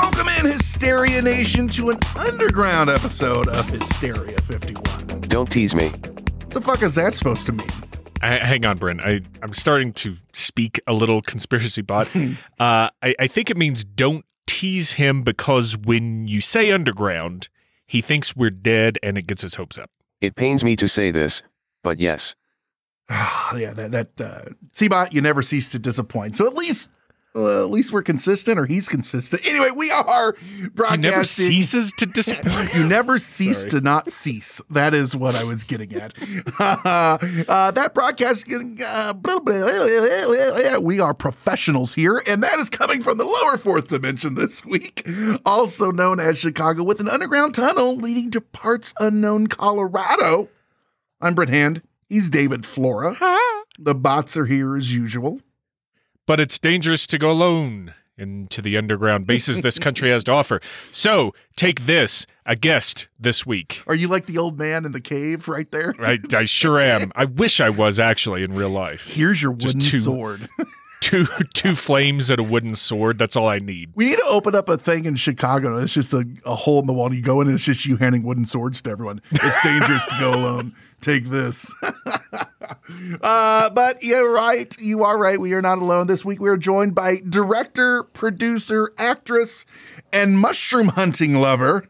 Welcome in, Hysteria Nation, to an underground episode of Hysteria 51. Don't tease me. What the fuck is that supposed to mean? I, hang on, Bryn. I, I'm starting to speak a little conspiracy bot. uh, I, I think it means don't tease him because when you say underground, he thinks we're dead and it gets his hopes up. It pains me to say this, but yes. yeah, that, that, uh, Seabot, you never cease to disappoint. So at least, uh, at least we're consistent, or he's consistent. Anyway, we are He never ceases to disappoint. You never cease Sorry. to not cease. That is what I was getting at. uh, that broadcast, uh, blah, blah, blah, blah, blah, blah. we are professionals here, and that is coming from the lower fourth dimension this week, also known as Chicago, with an underground tunnel leading to parts unknown Colorado. I'm Brent Hand. He's David Flora. The bots are here as usual. But it's dangerous to go alone into the underground bases this country has to offer. So take this, a guest this week. Are you like the old man in the cave right there? I, I sure am. I wish I was actually in real life. Here's your wooden two. sword. Two two flames and a wooden sword. That's all I need. We need to open up a thing in Chicago. It's just a, a hole in the wall. And you go in and it's just you handing wooden swords to everyone. It's dangerous to go alone. Take this. Uh, but you're right. You are right. We are not alone. This week we are joined by director, producer, actress, and mushroom hunting lover.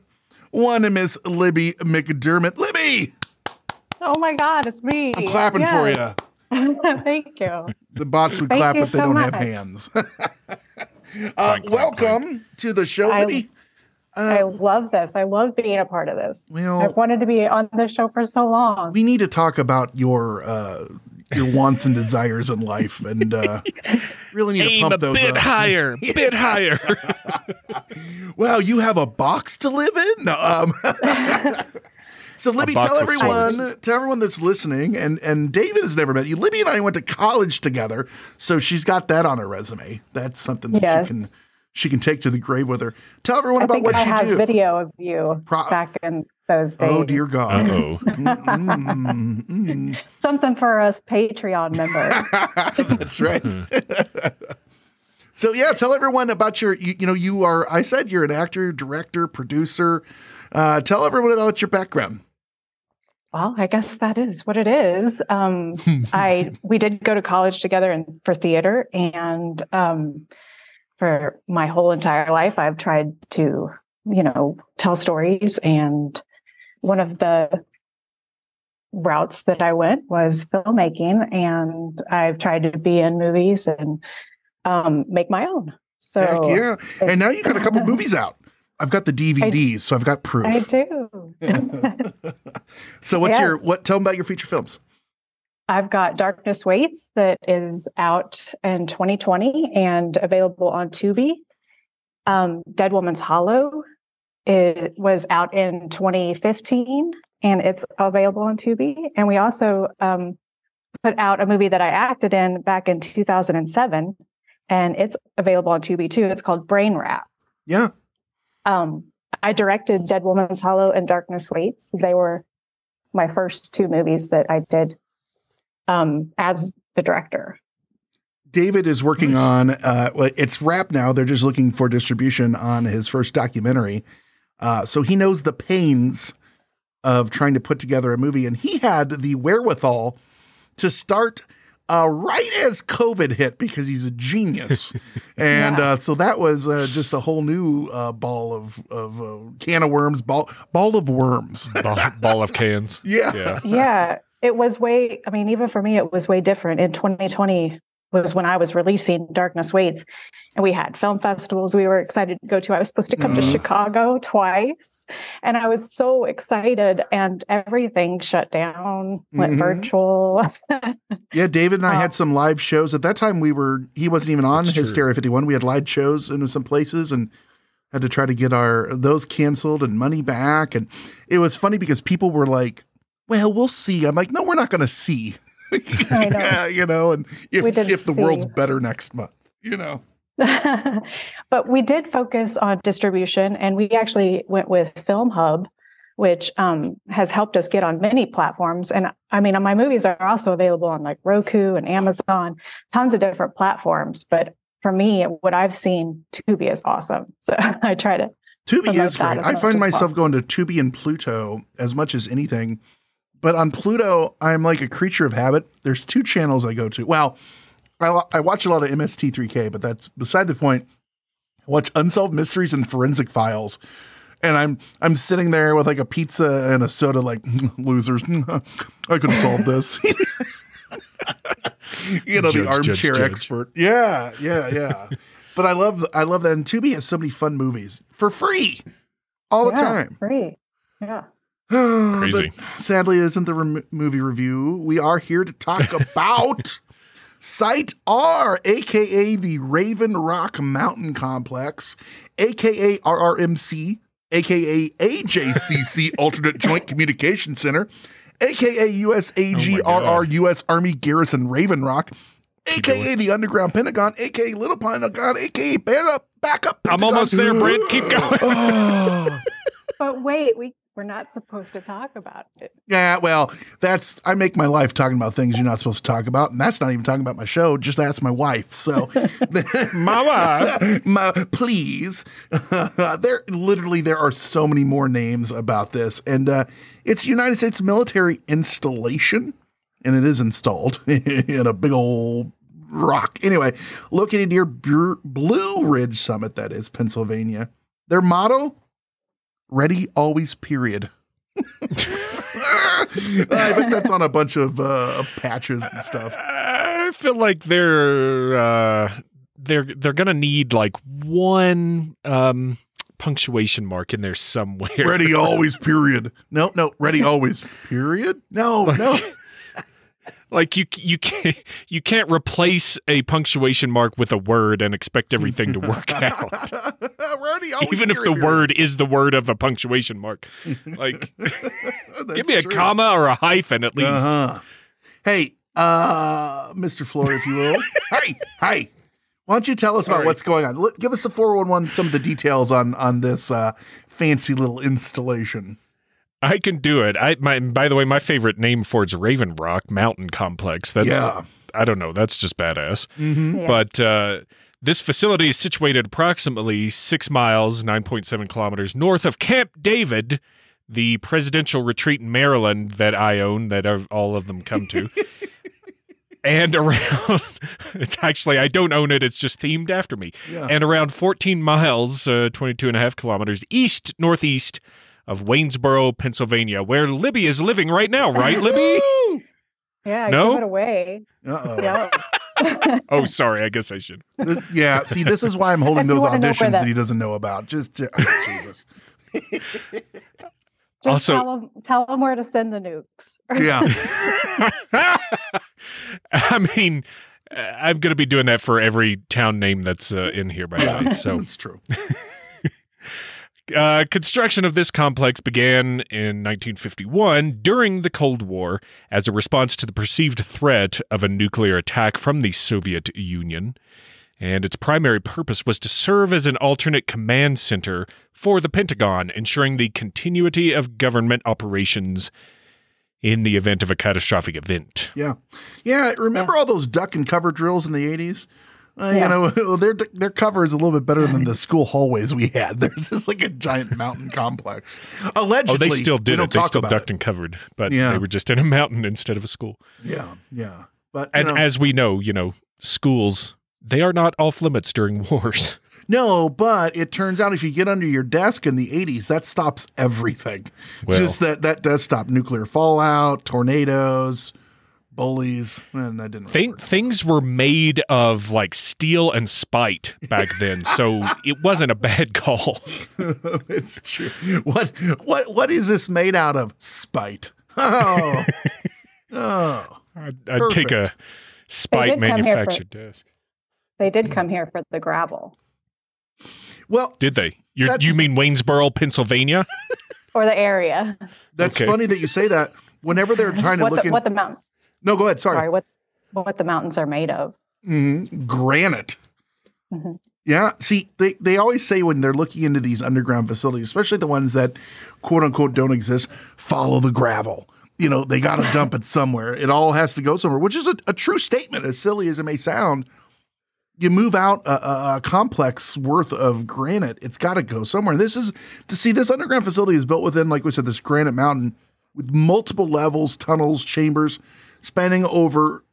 One and Miss Libby McDermott. Libby, Oh my God, it's me. I'm clapping for you. you. Thank you. The bots would Thank clap, you but they so don't have hands. uh, welcome to the show, I- Libby. I love this. I love being a part of this. Well- I've wanted to be on this show for so long. we need to talk about your uh your wants and desires in life and uh really need to pump a those bit up. higher, bit higher. wow you have a box to live in no, um so libby box tell everyone swords. tell everyone that's listening and and david has never met you libby and i went to college together so she's got that on her resume that's something that Yes. she can she can take to the grave with her tell everyone I about think what I you have do video of you Pro- back in those days. oh dear god Uh-oh. Mm, mm, mm. Something for us Patreon members. That's right. so yeah, tell everyone about your. You, you know, you are. I said you're an actor, director, producer. Uh, tell everyone about your background. well, I guess that is what it is. Um, I we did go to college together and for theater, and um, for my whole entire life, I've tried to, you know, tell stories. And one of the routes that I went was filmmaking, and I've tried to be in movies and um, make my own. So Heck yeah! And now you got a couple movies out. I've got the DVDs, so I've got proof. I do. so what's your what? Tell them about your feature films. I've got Darkness Waits that is out in 2020 and available on Tubi. Um, Dead Woman's Hollow it was out in 2015 and it's available on Tubi. And we also um, put out a movie that I acted in back in 2007 and it's available on Tubi too. It's called Brain Wrap. Yeah, Um, I directed Dead Woman's Hollow and Darkness Waits. They were my first two movies that I did um, as the director. David is working on. Uh, it's wrapped now. They're just looking for distribution on his first documentary. Uh, so he knows the pains of trying to put together a movie, and he had the wherewithal to start uh, right as COVID hit because he's a genius, and Yeah. uh, so that was uh, just a whole new uh, ball of of uh, can of worms, ball ball of worms. ball, ball of cans. yeah. Yeah. yeah, it was way, I mean, even for me, it was way different. In 2020, was when I was releasing Darkness Waits, and we had film festivals we were excited to go to. I was supposed to come Mhm. to Chicago twice, and I was so excited, and everything shut down, went Mhm. virtual. Yeah, David and I Um, had some live shows. At that time, we were, he wasn't even on That's true. Hysteria 51. We had live shows in some places and had to try to get our, those canceled and money back. And it was funny because people were like, well, we'll see. I'm like, no, we're not going to see. Yeah, you know, and if, if the world's better next month, you know. but we did focus on distribution and we actually went with film hub which um, has helped us get on many platforms and i mean my movies are also available on like roku and amazon tons of different platforms but for me what i've seen tubi is awesome so i try to Tubi is great. I find myself possible. going to Tubi and Pluto as much as anything. But on Pluto, I'm like a creature of habit. There's two channels I go to. Well, I, I watch a lot of MST3K, but that's beside the point. I watch Unsolved Mysteries and Forensic Files. And I'm I'm sitting there with like a pizza and a soda, like losers. I could have solved this. you know, the armchair judge, judge. expert. Yeah, yeah, yeah. but I love I love that. And Tubi has so many fun movies for free all the yeah, time. free yeah Crazy. But sadly, it isn't the rem- movie review. We are here to talk about Site R, aka the Raven Rock Mountain Complex, aka RRMC, aka AJCC Alternate Joint Communication Center, aka USAGRR oh God. US Army Garrison Raven Rock, aka the Underground Pentagon, aka Little Pentagon, aka Backup Backup. I'm almost there, Brent. Keep going. Oh. but wait we we're not supposed to talk about it Yeah, well, that's I make my life talking about things you're not supposed to talk about, and that's not even talking about my show. Just ask my wife. So, Mama. Ma- please, there literally there are so many more names about this, and uh, it's United States military installation, and it is installed in a big old rock. Anyway, located near Blue Ridge Summit, that is Pennsylvania. Their motto: "Ready always." Period. I bet that's on a bunch of uh, patches and stuff. I feel like they're uh, they're they're gonna need like one um, punctuation mark in there somewhere. Ready always, period. No, no, ready always, period. No, no. like you you can't you can't replace a punctuation mark with a word and expect everything to work out. Even if the period. word is the word of a punctuation mark. Like give me a true. comma or a hyphen at least. Uh-huh. Hey, uh, Mr. Flora, if you will. hey, hey. Why don't you tell us about what's going on? Give us the 411, some of the details on on this uh, fancy little installation. I can do it. I my by the way, my favorite name for it's Raven Rock Mountain Complex. That's yeah. I don't know. That's just badass. Mm-hmm. Yes. But uh, this facility is situated approximately six miles, 9.7 kilometers north of Camp David, the presidential retreat in Maryland that I own, that I've- all of them come to. and around, it's actually, I don't own it, it's just themed after me. Yeah. And around 14 miles, uh, 22 and a half kilometers east, northeast of Waynesboro, Pennsylvania, where Libby is living right now, right, Libby? Woo! yeah No? give it away Uh-oh. yeah oh, sorry, I guess I should. This- yeah. See, this is why I'm holding those wanna know where auditions that that- he doesn't know about. Just, oh, Jesus. Just Also- tell them tell them where to send the nukes. Yeah. I mean, uh, I'm going to be doing that for every town name that's uh, in here, by the way. So, it's true. Uh, construction of this complex began in 1951 during the Cold War as a response to the perceived threat of a nuclear attack from the Soviet Union. And its primary purpose was to serve as an alternate command center for the Pentagon, ensuring the continuity of government operations in the event of a catastrophic event. Yeah. Yeah. Remember all those duck and cover drills in the 80s? Uh, Yeah. You know, their their cover is a little bit better than the school hallways we had. There's just like a giant mountain complex. Allegedly, Oh, they still did it. They still ducked it. and covered, but Yeah. they were just in a mountain instead of a school. Yeah, yeah. But And know, as we know, you know, schools they are not off limits during wars. no, but it turns out if you get under your desk in the 80s, that stops everything. Well. Just that that does stop nuclear fallout, tornadoes, bullies, and that didn't. really things were made of like steel and spite back then, so it wasn't a bad call. it's true. What what what is this made out of? Spite. Oh, oh. I'd, I'd take a spite did for- manufactured desk. They did come here for the gravel Well, Did they? You're, you mean Waynesboro, Pennsylvania? or the area. That's Okay. funny that you say that. Whenever they're trying to What look the, in, what the mountain? No, go ahead. Sorry, Sorry, what what the mountains are made of. Mhm. granite. Mhm. Yeah. See, they, they always say when they're looking into these underground facilities, especially the ones that quote unquote don't exist, follow the gravel. You know, they got to dump it somewhere. It all has to go somewhere, which is a, a true statement, as silly as it may sound. You move out a, a, a complex worth of granite, it's got to go somewhere. This is to see this underground facility is built within, like we said, this granite mountain with multiple levels, tunnels, chambers, spanning over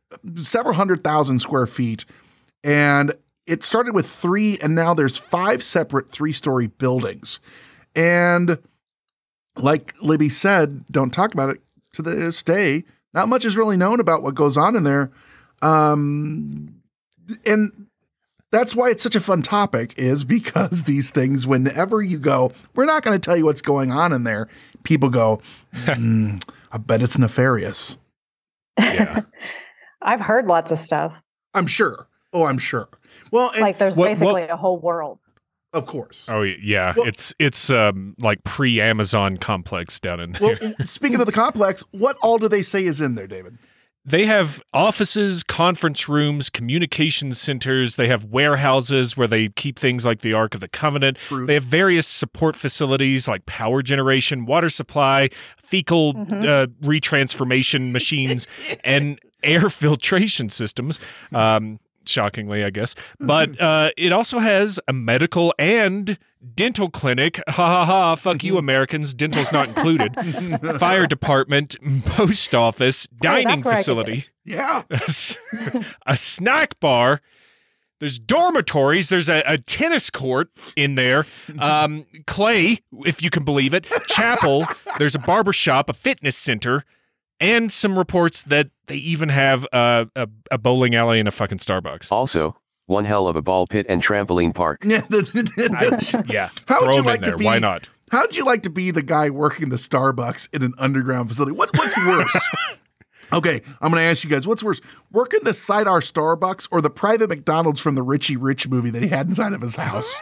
several hundred thousand square feet. And it started with three, and now there's five separate three story buildings. And like Libby said, don't talk about it to this day. Not much is really known about what goes on in there. Um, and that's why it's such a fun topic, is because these things, whenever you go, we're not going to tell you what's going on in there, people go, "Hmm, I bet it's nefarious. Yeah. I've heard lots of stuff. I'm sure. Oh, I'm sure. Well, and like there's what- basically a whole world. of course. Oh yeah, Well- it's it's um like pre Amazon complex down in there. Well, speaking of the complex, what all do they say is in there, David? They have offices, conference rooms, communication centers. They have warehouses where they keep things like the Ark of the Covenant. Truth. They have various support facilities like power generation, water supply, fecal uh, retransformation machines, and air filtration systems. Um, shockingly, I guess. But uh, it also has a medical and dental clinic. Ha ha ha! Fuck you, Americans. Dental's not included. Fire department, post office, dining that's where I get facility, Yeah. a snack bar. There's dormitories. There's a, a tennis court in there. Um, clay, if you can believe it. Chapel. There's a barber shop, a fitness center, and some reports that they even have a, a, a bowling alley and a fucking Starbucks. Also, one hell of a ball pit and trampoline park. Yeah. I- yeah, How would you like to be? Why not? How'd you like to be the guy working the Starbucks in an underground facility? What, what's worse? okay, I'm going to ask you guys, what's worse, working the Site R Starbucks or the private McDonald's from the Richie Rich movie that he had inside of his house?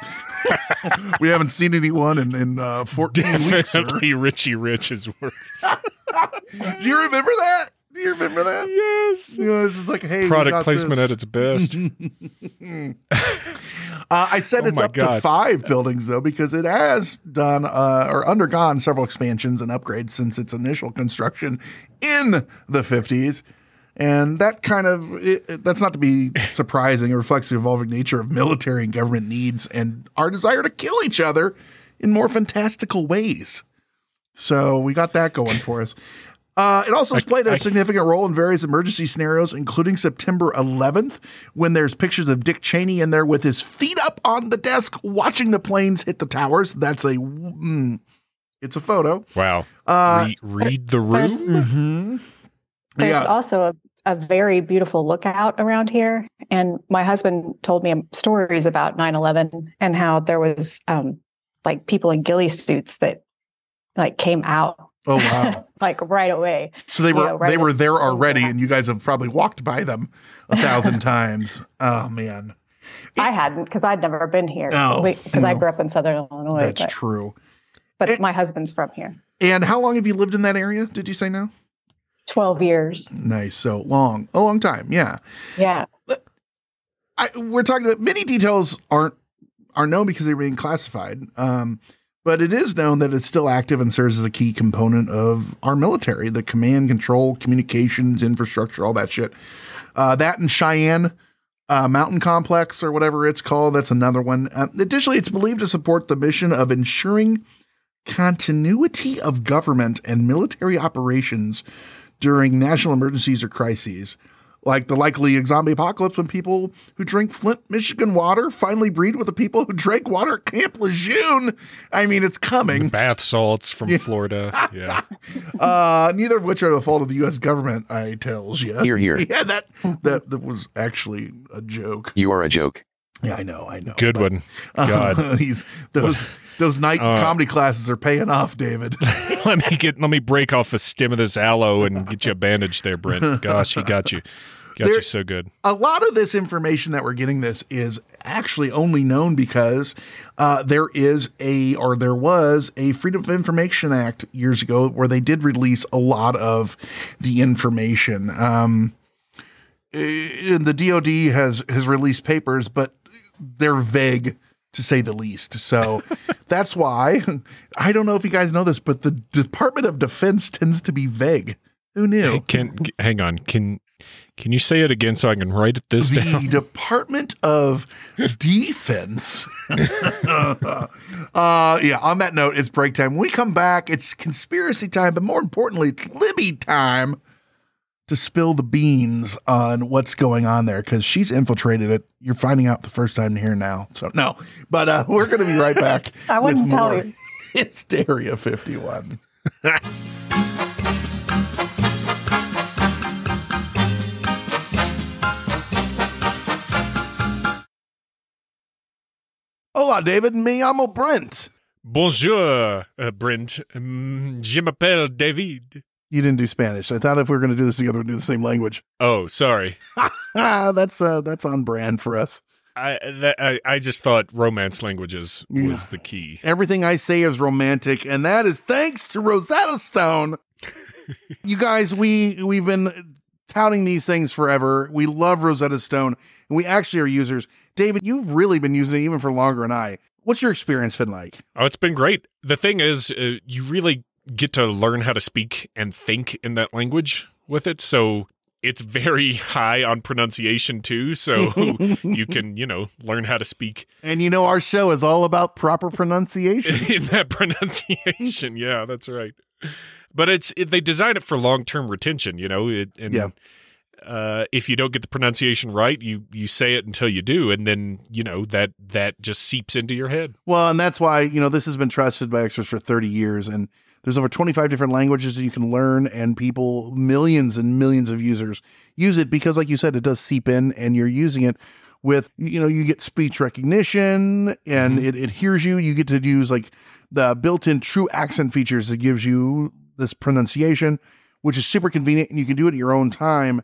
we haven't seen anyone in, in uh, 14 weeks. sir. Definitely Richie Rich is worse. Do you remember that? Do you remember that? yes. You know, it's just like, hey, Product placement this. at its best. Uh, I said Oh it's up to five buildings though, because it has done uh, or undergone several expansions and upgrades since its initial construction in the 50s. And that kind of it, it- that's not to be surprising. It reflects the evolving nature of military and government needs and our desire to kill each other in more fantastical ways. So we got that going for us. Uh, it also has played a I- significant role in various emergency scenarios, including September 11th, when there's pictures of Dick Cheney in there with his feet up on the desk, watching the planes hit the towers. That's a, mm, it's a photo. Wow. Uh, Re- read the room. There's, mhm. there's Yeah. also a, a very beautiful lookout around here. And my husband told me stories about 9 11 and how there was um, like people in ghillie suits that like came out Oh wow! like right away. So they were Yeah, right they were there already, and you guys have probably walked by them a thousand times. Oh man, I hadn't because I'd never been here Oh, because I grew up in Southern Illinois. that's but, true. but It- my husband's from here. And how long have you lived in that area? Did you say now? 12 years. Nice. So long, a long time. Yeah. Yeah. I, we're talking about many details aren't are known because they're being classified. Um, but it is known that it's still active and serves as a key component of our military, the command, control, communications, infrastructure, all that shit. Uh, that and Cheyenne uh, Mountain Complex or whatever it's called. That's another one. Uh, additionally, it's believed to support the mission of ensuring continuity of government and military operations during national emergencies or crises. Like the likely zombie apocalypse when people who drink Flint, Michigan water finally breed with the people who drank water at Camp Lejeune. I mean, it's coming. Bath salts from Florida. Yeah. Uh, neither of which are the fault of the U.S. government. I tells you. Here, here. Yeah, that that that was actually a joke. You are a joke. Yeah, I know, I know. Good but, one. God. uh, he's those those night Uh, comedy classes are paying off, David. let me get let me break off a stem of this aloe and get you a bandage there, Brent. Gosh, he got you. Got There- you so good. a lot of this information that we're getting this is actually only known because uh, there is a or there was a Freedom of Information Act years ago where they did release a lot of the information. Um, eh, the DoD has has released papers, but they're vague to say the least. So that's why I don't know if you guys know this, but the Department of Defense tends to be vague. Who knew? Hey, can hang on. Can can you say it again so I can write this the down? The Department of Defense. uh, yeah, on that note, it's break time. When we come back, it's conspiracy time, but more importantly, it's Libby time to spill the beans on what's going on there because she's infiltrated it. You're finding out the first time here now. So, no, but uh, we're going to be right back. I wouldn't tell you. It's Daria 51. Hola, David. Me llamo Brent. Bonjour, uh, Brent. Um, je m'appelle David. You didn't do Spanish. I thought if we were going to do this together, we'd do the same language. Oh, sorry. That's uh, that's on brand for us. I that, I, I just thought romance languages was Yeah. the key. Everything I say is romantic, and that is thanks to Rosetta Stone. you guys, we we've been touting these things forever. We love Rosetta Stone, and we actually are users. David, you've really been using it even for longer than I. What's your experience been like? Oh, it's been great. The thing is, uh, you really get to learn how to speak and think in that language with it. So it's very high on pronunciation too. So you can, you know, learn how to speak And you know, our show is all about proper pronunciation. in that pronunciation. Yeah, that's right. But it's it, they design it for long term retention. You know, it, and Yeah. Uh, if you don't get the pronunciation right, you you say it until you do, and then you know that that just seeps into your head. Well, and that's why, you know, this has been trusted by experts for 30 years. And there's over 25 different languages that you can learn, and people, millions and millions of users use it because, like you said, it does seep in and you're using it with, you know, you get speech recognition and it, it hears you. You get to use like the built in true accent features that gives you this pronunciation, which is super convenient and you can do it at your own time.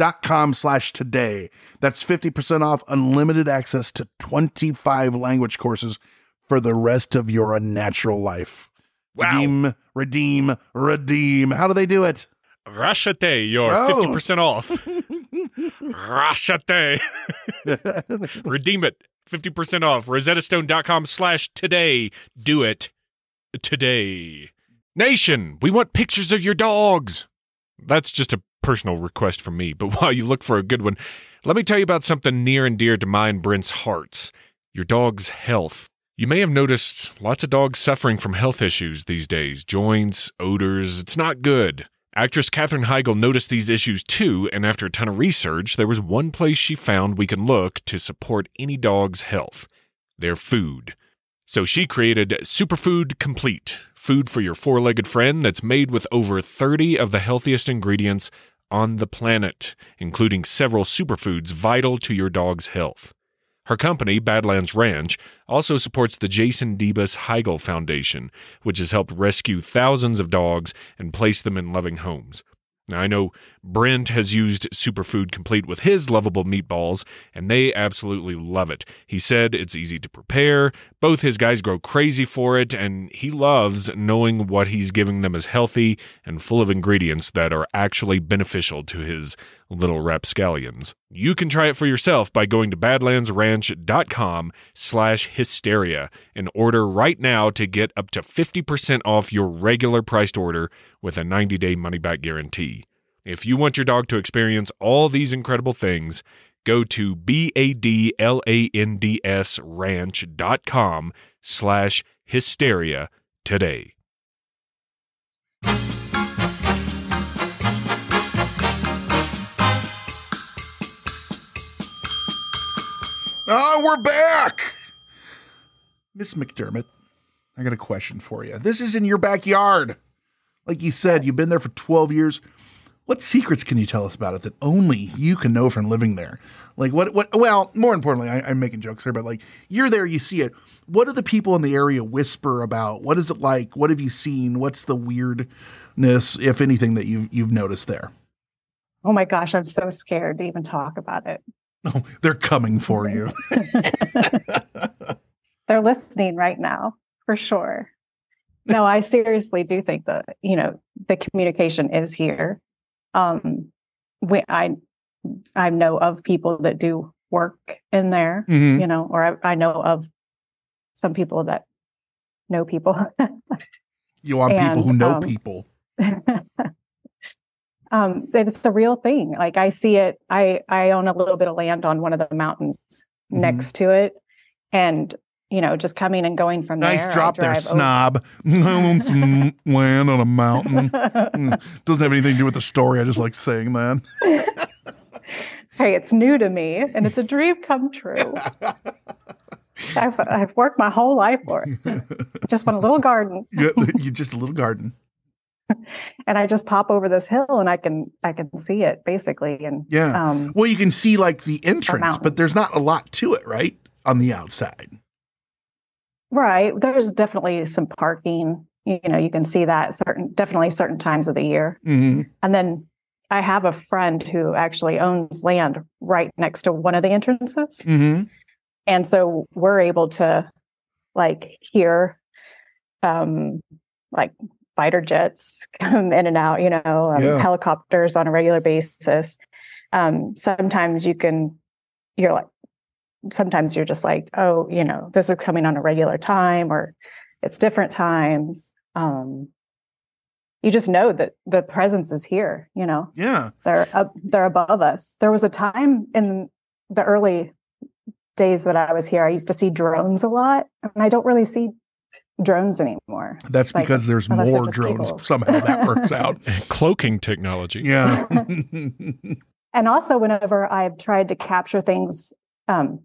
rosettastone.com slash today. That's 50% off unlimited access to 25 language courses for the rest of your unnatural life. Wow. Redeem, redeem, redeem. How do they do it? Rachete, you're Oh. 50% off. Rachete. Redeem it. 50% off. RosettaStone.com slash today. Do it today. Nation, we want pictures of your dogs. That's just a personal request from me, but while you look for a good one, let me tell you about something near and dear to mine Brent's hearts your dog's health. You may have noticed lots of dogs suffering from health issues these days joints, odors. It's not good. Actress Katherine Heigl noticed these issues too, and after a ton of research, there was one place she found we can look to support any dog's health their food. So she created Superfood Complete, food for your four legged friend that's made with over 30 of the healthiest ingredients on the planet, including several superfoods vital to your dog's health. Her company, Badlands Ranch, also supports the Jason Debus Heigl Foundation, which has helped rescue thousands of dogs and place them in loving homes. Now, I know Brent has used Superfood Complete with his lovable meatballs, and they absolutely love it. He said it's easy to prepare, both his guys grow crazy for it, and he loves knowing what he's giving them is healthy and full of ingredients that are actually beneficial to his little rapscallions. You can try it for yourself by going to badlandsranch.com slash hysteria and order right now to get up to 50% off your regular priced order with a 90-day money-back guarantee. If you want your dog to experience all these incredible things, go to B-A-D-L-A-N-D-S ranch.com slash hysteria today. Oh, we're back. Miss McDermott, I got a question for you. This is in your backyard. Like you said, you've been there for 12 years. What secrets can you tell us about it that only you can know from living there? Like what what well, more importantly, I, I'm making jokes here, but like you're there, you see it. What do the people in the area whisper about? What is it like? What have you seen? What's the weirdness, if anything, that you've you've noticed there? Oh my gosh, I'm so scared to even talk about it. Oh, they're coming for you. They're listening right now, for sure. No, I seriously do think that, you know, the communication is here. Um we I I know of people that do work in there, Mhm. you know, or I, I know of some people that know people. You want people who know um, people. Um it's a real thing like i see it i i own a little bit of land on one of the mountains Mhm. next to it and you know just coming and going from Nice there Nice drop there, snob. I own some land on a mountain. Mm, Doesn't have anything to do with the story. I just like saying that. hey it's new to me and it's a dream come true I've, I've worked my whole life for it just want a little garden Yeah, you just a little garden. and i just pop over this hill and i can i can see it basically and Yeah. um Well, you can see like the entrance, mountain. but there's not a lot to it, right? On the outside. right there's definitely some parking you know you can see that certain definitely certain times of the year hmm And then I have a friend who actually owns land right next to one of the entrances. hmm And so we're able to like hear um like fighter jets come in and out, you know, um, Yeah. helicopters on a regular basis. Um sometimes you can you're like sometimes you're just like, oh, you know, this is coming on a regular time or it's different times. Um you just know that the presence is here, you know Yeah. they're up, they're above us. There was a time in the early days that I was here, I used to see drones a lot, and I don't really see drones anymore. That's Like, because there's more drones. eagles. Somehow that works out. Cloaking technology. Yeah. And also, whenever I've tried to capture things, um,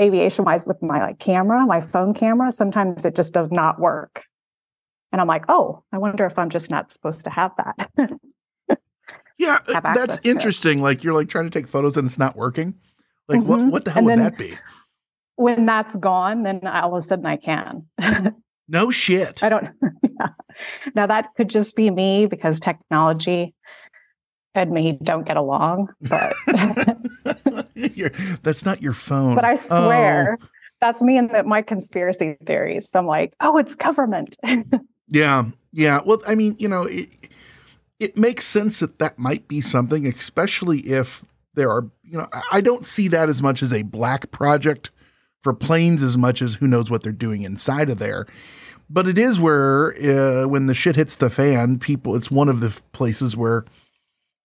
aviation wise, with my like camera, my phone camera, sometimes it just does not work. And I'm like, oh, I wonder if I'm just not supposed to have that. yeah. Have That's to it. interesting. Like you're like trying to take photos and it's not working. Like what, Mhm. what the hell And would then- that be? when that's gone, then all of a sudden I can. No shit. I don't. yeah. Now that could just be me because technology and me don't get along, but that's not your phone. but I Oh, swear that's me and the, my conspiracy theories. I'm like, oh, it's government. Yeah, yeah. Well, I mean, you know, it, it makes sense that that might be something, especially if there are, you know, I don't see that as much as a black project for planes as much as who knows what they're doing inside of there. But it is where, uh, when the shit hits the fan, people, it's one of the f- places where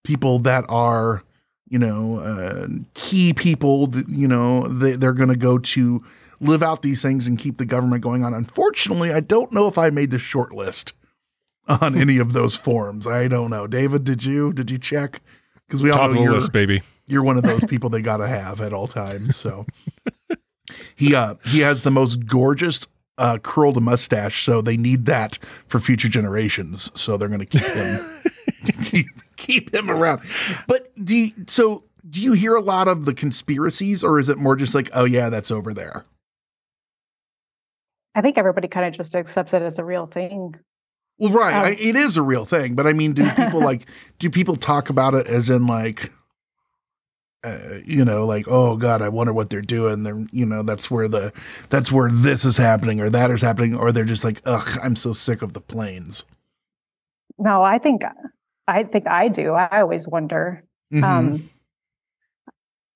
people that are, you know, uh, key people, you know, they, they're going to go to live out these things and keep the government going on. Unfortunately, I don't know if I made the short list on any of those forums. I don't know. David, did you? Did you check? Because we all Top of know you're, list, baby. you're one of those people they got to have at all times. So he uh he has the most gorgeous uh curled mustache, so they need that for future generations. So they're going to keep him keep, keep him around. But do you, so do you hear a lot of the conspiracies or is it more just like, "Oh yeah, that's over there." I think everybody kind of just accepts it as a real thing. Well, right. Um, I, it is a real thing, but I mean, do people like, do people talk about it as in like, uh, you know, like, oh God, I wonder what they're doing. They're, you know, that's where the, that's where this is happening or that is happening. Or they're just like, ugh, I'm so sick of the planes. No, I think I think I do. I always wonder. Mhm. Um,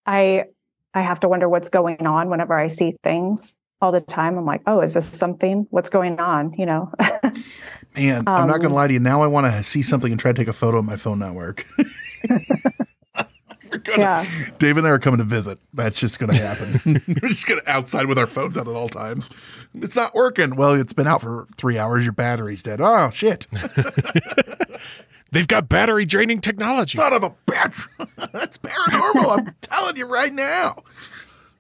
I I have to wonder what's going on whenever I see things all the time. I'm like, oh, is this something? What's going on? You know. Man, I'm not gonna um, lie to you. Now I want to see something and try to take a photo of my phone not work. Gonna, Yeah. Dave and I are coming to visit. That's just gonna happen. We're just gonna outside with our phones out at all times. It's not working. Well, it's been out for three hours. Your battery's dead. Oh shit! They've got battery draining technology. Son of a bitch. That's paranormal. I'm telling you right now.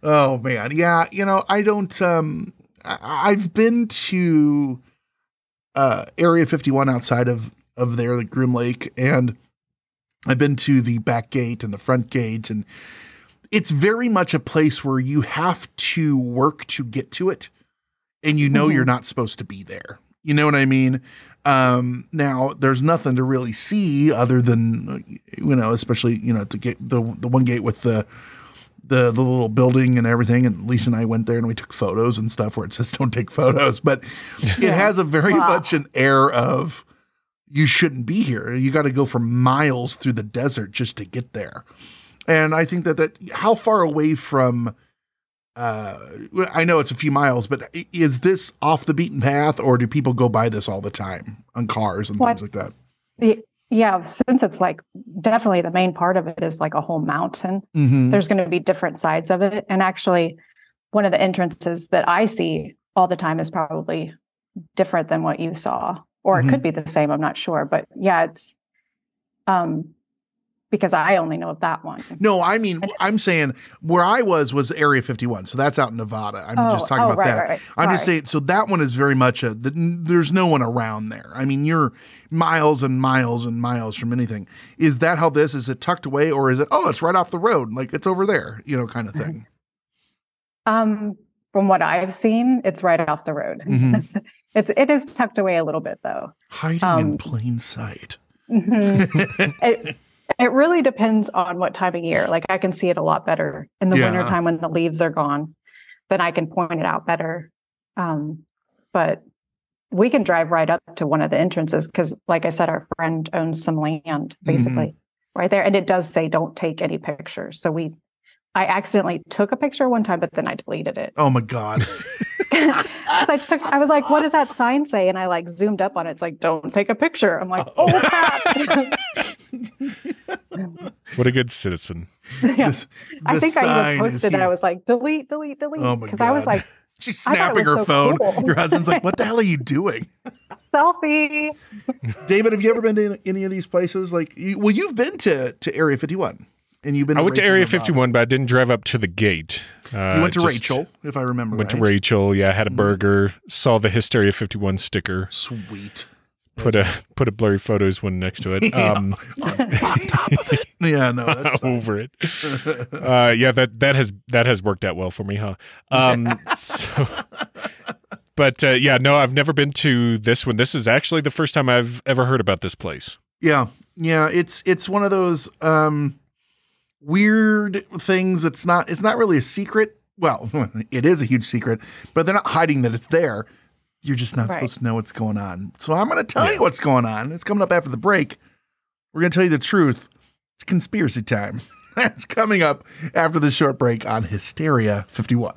Oh man, yeah. You know, I don't. Um, I, I've been to uh, Area 51 outside of of there, like Groom Lake, and I've been to the back gate and the front gate, and it's very much a place where you have to work to get to it, and you know you're not supposed to be there. You know what I mean? Um, now there's nothing to really see other than you know, especially you know, to get the the one gate with the the the little building and everything. And Lisa and I went there and we took photos and stuff where it says don't take photos, but it has a very Wow. much an air of you shouldn't be here. You got to go for miles through the desert just to get there. And I think that that how far away from uh I know it's a few miles, but is this off the beaten path or do people go by this all the time on cars and Well, things like that? Yeah, since it's like definitely the main part of it is like a whole mountain. Mm-hmm. There's going to be different sides of it, and actually, one of the entrances that I see all the time is probably different than what you saw, or it could be the same. I'm not sure, but yeah, it's um because I only know of that one. No, I mean, I'm saying where I was was Area 51, so that's out in Nevada. I'm Oh, just talking oh, about right, that. right, right. I'm just saying, so that one is very much a. The, there's no one around there. I mean, you're miles and miles and miles from anything. Is that how this is? It tucked away, or is it? Oh, it's right off the road, like it's over there, you know, kind of thing. Um, from what I've seen, it's right off the road. Mhm. it's it is tucked away a little bit though. Hiding in Um, plain sight. Mhm. it it really depends on what time of year. Like I can see it a lot better in the Yeah. winter time when the leaves are gone. Then I can point it out better. Um, but we can drive right up to one of the entrances because, like I said, our friend owns some land basically right there, and it does say don't take any pictures. So we, I accidentally took a picture one time, but then I deleted it. Oh my god. 'Cause I took, I was like, "What does that sign say?" And I like zoomed up on it. It's like, "Don't take a picture." I'm like, "Oh, oh crap!" What a good citizen. Yeah. This- I think I even posted it. I was like, delete, delete, delete. Oh Because I was like, She's I thought it snapping was her so phone. cool. Your husband's like, "What the hell are you doing?" selfie. David, have you ever been to any of these places? Like, you, well, you've been to to Area 51, and you've been. I went to Rachel, Area 51, but I didn't drive up to the gate. Uh, You went to Rachel, if I remember. Went to. Rachel. Yeah, had a burger. Saw the Hysteria 51 sticker. Sweet. Put a put a blurry photos one next to it. Um, On top of it. Yeah, no, that's over it. Uh, yeah, that that has that has worked out well for me, huh? Um, so, but uh, yeah, no, I've never been to this one. This is actually the first time I've ever heard about this place. Yeah, yeah. It's it's one of those um, weird things. It's not. It's not really a secret. Well, it is a huge secret, but they're not hiding that it's there. You're just not Right. supposed to know what's going on. So I'm going to tell you what's going on. It's coming up after the break. We're going to tell you the truth. It's conspiracy time. That's coming up after the short break on Hysteria 51.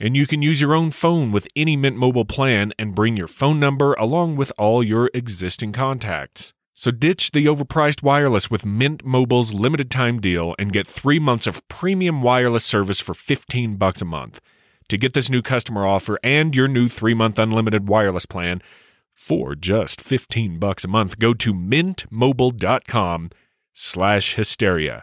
And you can use your own phone with any Mint Mobile plan and bring your phone number along with all your existing contacts. So ditch the overpriced wireless with Mint Mobile's limited time deal and get 3 months of premium wireless service for 15 bucks a month. To get this new customer offer and your new 3-month unlimited wireless plan for just 15 bucks a month, go to mintmobile.com slash hysteria.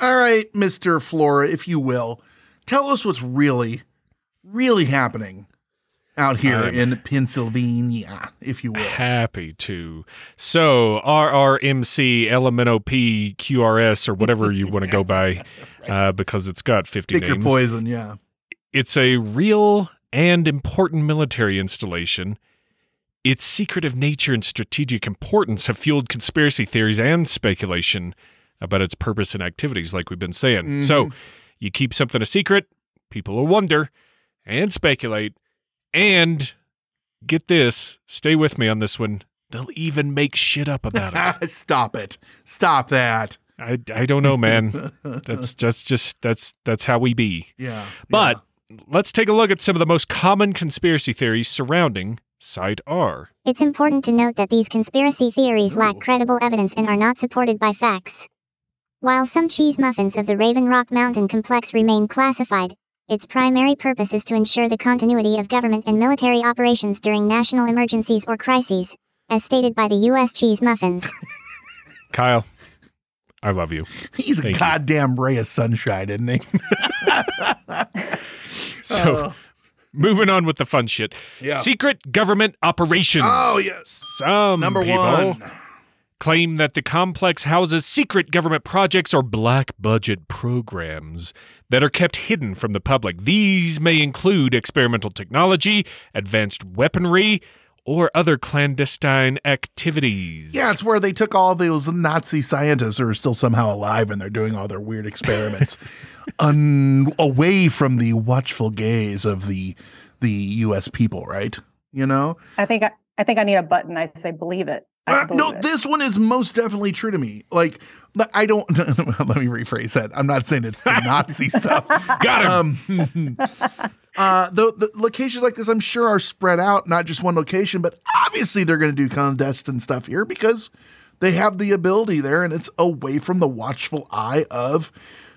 All right, Mr. Flora, if you will, tell us what's really, really happening out here I'm- in Pennsylvania, if you will. Happy to. So, RRMC, LMNOP, QRS, or whatever you want to go by, uh, because it's got 50 Pick your names. poison, yeah. It's a real and important military installation. Its secretive nature and strategic importance have fueled conspiracy theories and speculation about its purpose and activities, like we've been saying. So, mm-hmm. you keep something a secret, people will wonder and speculate, and get this, stay with me on this one. They'll even make shit up about it. Stop it. Stop that. I, I don't know, man. That's just just that's that's how we be. Yeah. But let's take a look at some of the most common conspiracy theories surrounding Site R. It's important to note that these conspiracy theories lack credible evidence and are not supported by facts. While some cheese muffins of the Raven Rock Mountain complex remain classified, its primary purpose is to ensure the continuity of government and military operations during national emergencies or crises, as stated by the U.S. Cheese Muffins. Kyle, I love you. He's a Thank you. goddamn ray of sunshine, isn't he? So, oh. moving on with the fun shit. Yeah. Secret government operations. Oh, yes. Some Number people one. Claim that the complex houses secret government projects or black budget programs that are kept hidden from the public. These may include experimental technology, advanced weaponry, or other clandestine activities. Yeah, it's where they took all those Nazi scientists who are still somehow alive and they're doing all their weird experiments un- away from the watchful gaze of the the US people, right? You know? I think I, I think I need a button. I say believe it. Uh, no, it. this one is most definitely true to me. Like, I don't. let me rephrase that. I'm not saying it's the Nazi stuff. Got him. Um, uh, the, the locations like this, I'm sure, are spread out, not just one location. But obviously, they're going to do clandestine stuff here because they have the ability there, and it's away from the watchful eye of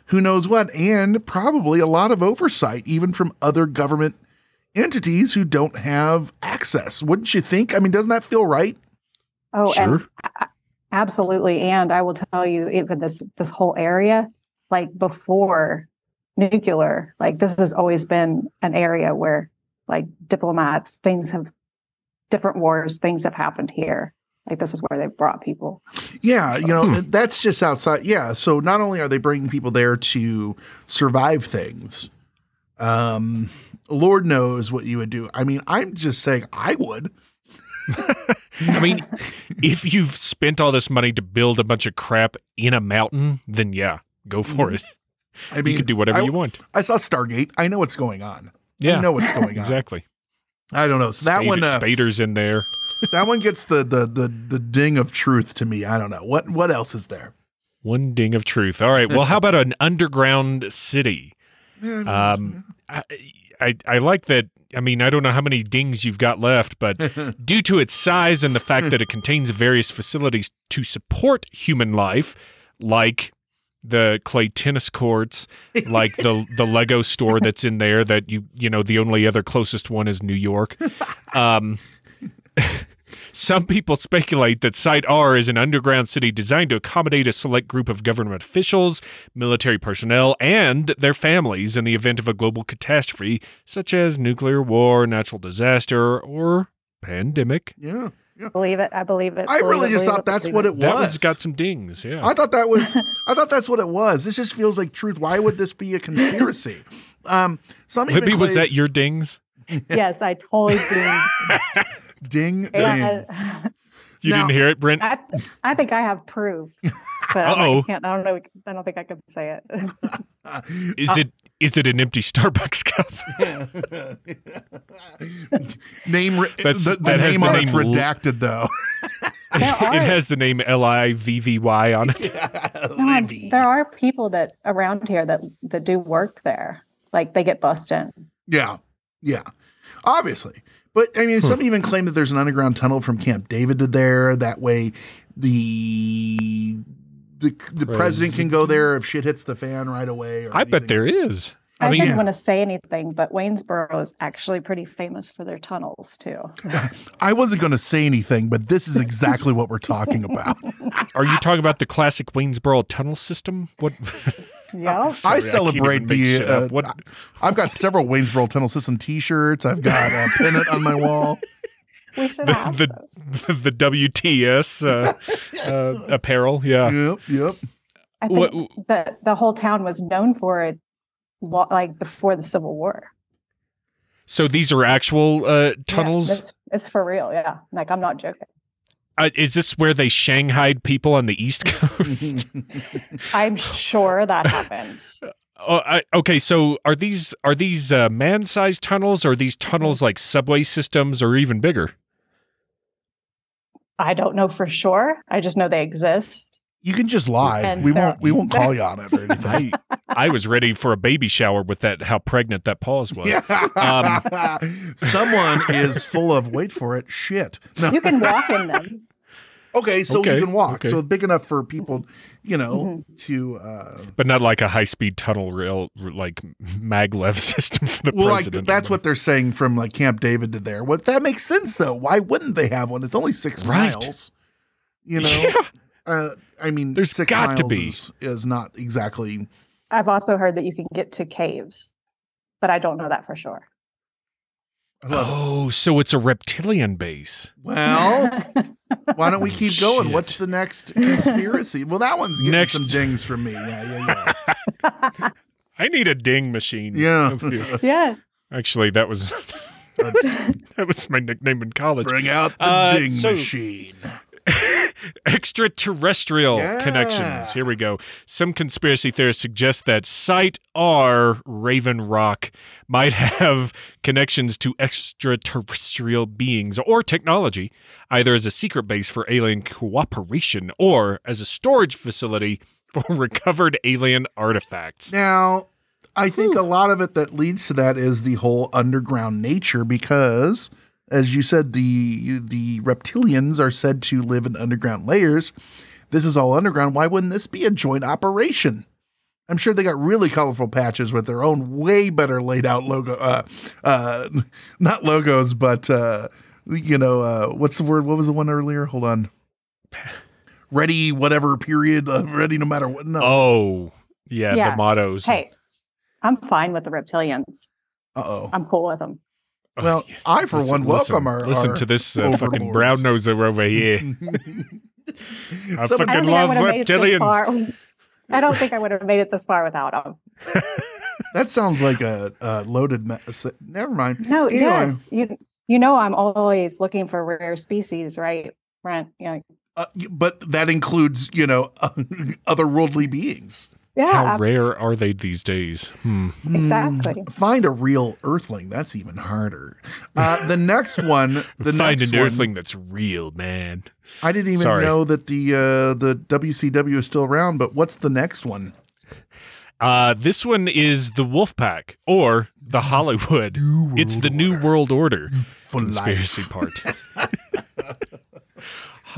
who knows what, and probably a lot of oversight, even from other government entities who don't have access. Wouldn't you think? I mean, doesn't that feel right? Oh, Sure. and absolutely. And I will tell you, even this this whole area, like before nuclear, like this has always been an area where, like diplomats, things have different wars, things have happened here. Like this is where they brought people. Yeah, you know, that's just outside. Yeah, so not only are they bringing people there to survive things, um, Lord knows what you would do. I mean, I'm just saying I would. I mean, if you've spent all this money to build a bunch of crap in a mountain, then yeah, go for it. I mean, you can do whatever I- you want. I saw Stargate. I know what's going on. Yeah, I know what's going on. exactly. I don't know. So that Spade- one, uh, Spader's in there. that one gets the, the the the ding of truth to me. I don't know what what else is there. One ding of truth. All right. Well, how about an underground city? Um, I, I I like that. I mean, I don't know how many dings you've got left, but due to its size and the fact that it contains various facilities to support human life, like the clay tennis courts, like the the Lego store that's in there. That you you know the only other closest one is New York. Um, Some people speculate that Site R is an underground city designed to accommodate a select group of government officials, military personnel, and their families in the event of a global catastrophe, such as nuclear war, natural disaster, or pandemic. Yeah. Yeah. Believe it. I believe it. I believe really it, just believe thought that's what it was. That one's got some dings, yeah. I thought that was I thought that's what it was. This just feels like truth. Why would this be a conspiracy? Um some even Libby, was that your dings? Yes, I totally do. Ding ding. And You Now- didn't hear it, Brent? I, I think I have proof, but I'm Uh-oh. I can't. I don't know. I don't think I can say it. Is it is it an empty Starbucks cup? name That's- the, the that has name the on it's name L- redacted though. It has the name L I V V Y on it. No, there are people that around here that that do work there. Like they get busted. Yeah. Yeah. Obviously. But I mean, some hmm. even claim that there's an underground tunnel from Camp David to there. That way the the, the president can go there if shit hits the fan right away. Or I bet there is. I, I mean, didn't want to say anything, but Waynesboro is actually pretty famous for their tunnels too. I wasn't going to say anything, but this is exactly what we're talking about. are you talking about the classic Waynesboro tunnel system? What? Yeah. I celebrate even make the. Uh, What? I've got several Waynesboro Tunnel System T-shirts. I've got a pennant on my wall. we should the have the, those. the WTS uh, uh, apparel. Yeah. Yep, yep. I think What- the the whole town was known for it, like before the Civil War. So these are actual uh, Yeah, tunnels. it's, it's for real. Yeah, like I'm not joking. Uh, is this where they shanghaied people on the East Coast? I'm sure that happened. Oh, I, okay. So are these are these uh, man-sized tunnels, or are these tunnels like subway systems, or even bigger? I don't know for sure. I just know they exist. You can just lie. And we they're- won't. We won't call you on it or anything. I I was ready for a baby shower with that. How pregnant that pause was. Yeah. Someone is full of wait for it shit. No. You can walk in them. Okay, so Okay, you can walk. okay. So big enough for people, you know, Mm-hmm. to uh but not like a high-speed tunnel rail like maglev system for the well, like that's what they're saying from like Camp David to there. What that makes sense though. Why wouldn't they have one? It's only six Right. miles. You know, Yeah. uh, I mean, There's six got to be. Is, is not exactly. I've also heard that you can get to caves, but I don't know that for sure. I love it. Oh, so it's a reptilian base. Well, why don't we keep going? Shit. What's the next conspiracy? Well, that one's getting Next- some dings from me. Yeah, yeah, yeah. I need a ding machine. Yeah. yeah. Actually, that was that was my nickname in college. bring out the Uh, ding so- machine. Extraterrestrial Yeah. connections. Here we go. Some conspiracy theorists suggest that Site R, Raven Rock, might have connections to extraterrestrial beings or technology, either as a secret base for alien cooperation or as a storage facility for recovered alien artifacts. Now, I think a lot of it that leads to that is the whole underground nature because as you said the the reptilians are said to live in underground layers. This is all underground. Why wouldn't this be a joint operation? I'm sure they got really colorful patches with their own way better laid out logo uh uh not logos but uh you know uh what's the word what was the one earlier? Hold on. Ready whatever period uh, ready no matter what. No. Oh, yeah, Yeah. the mottos. Hey, I'm fine with the reptilians. Uh-oh. I'm cool with them. Oh, Well, yeah. I for one welcome our listen our to this uh, fucking brown noser over here. I Some- fucking I don't think I love would have made it this reptilians. far. I don't think I would have made it this far without them. That sounds like a, a loaded. Me- Never mind. No, Anyway, yes, you you know I'm always looking for rare species, right, Brent? Yeah, uh, but that includes you know otherworldly beings. Yeah, How abs- rare are they these days? Hmm. exactly. Mm, Find a real Earthling. That's even harder. Uh, the next one. The Find next an one, earthling that's real, man. I didn't even Sorry. know that the uh, the WCW is still around. But what's the next one? Uh, this one is the Wolfpack or the Hollywood. it's the New World Order For conspiracy life. part.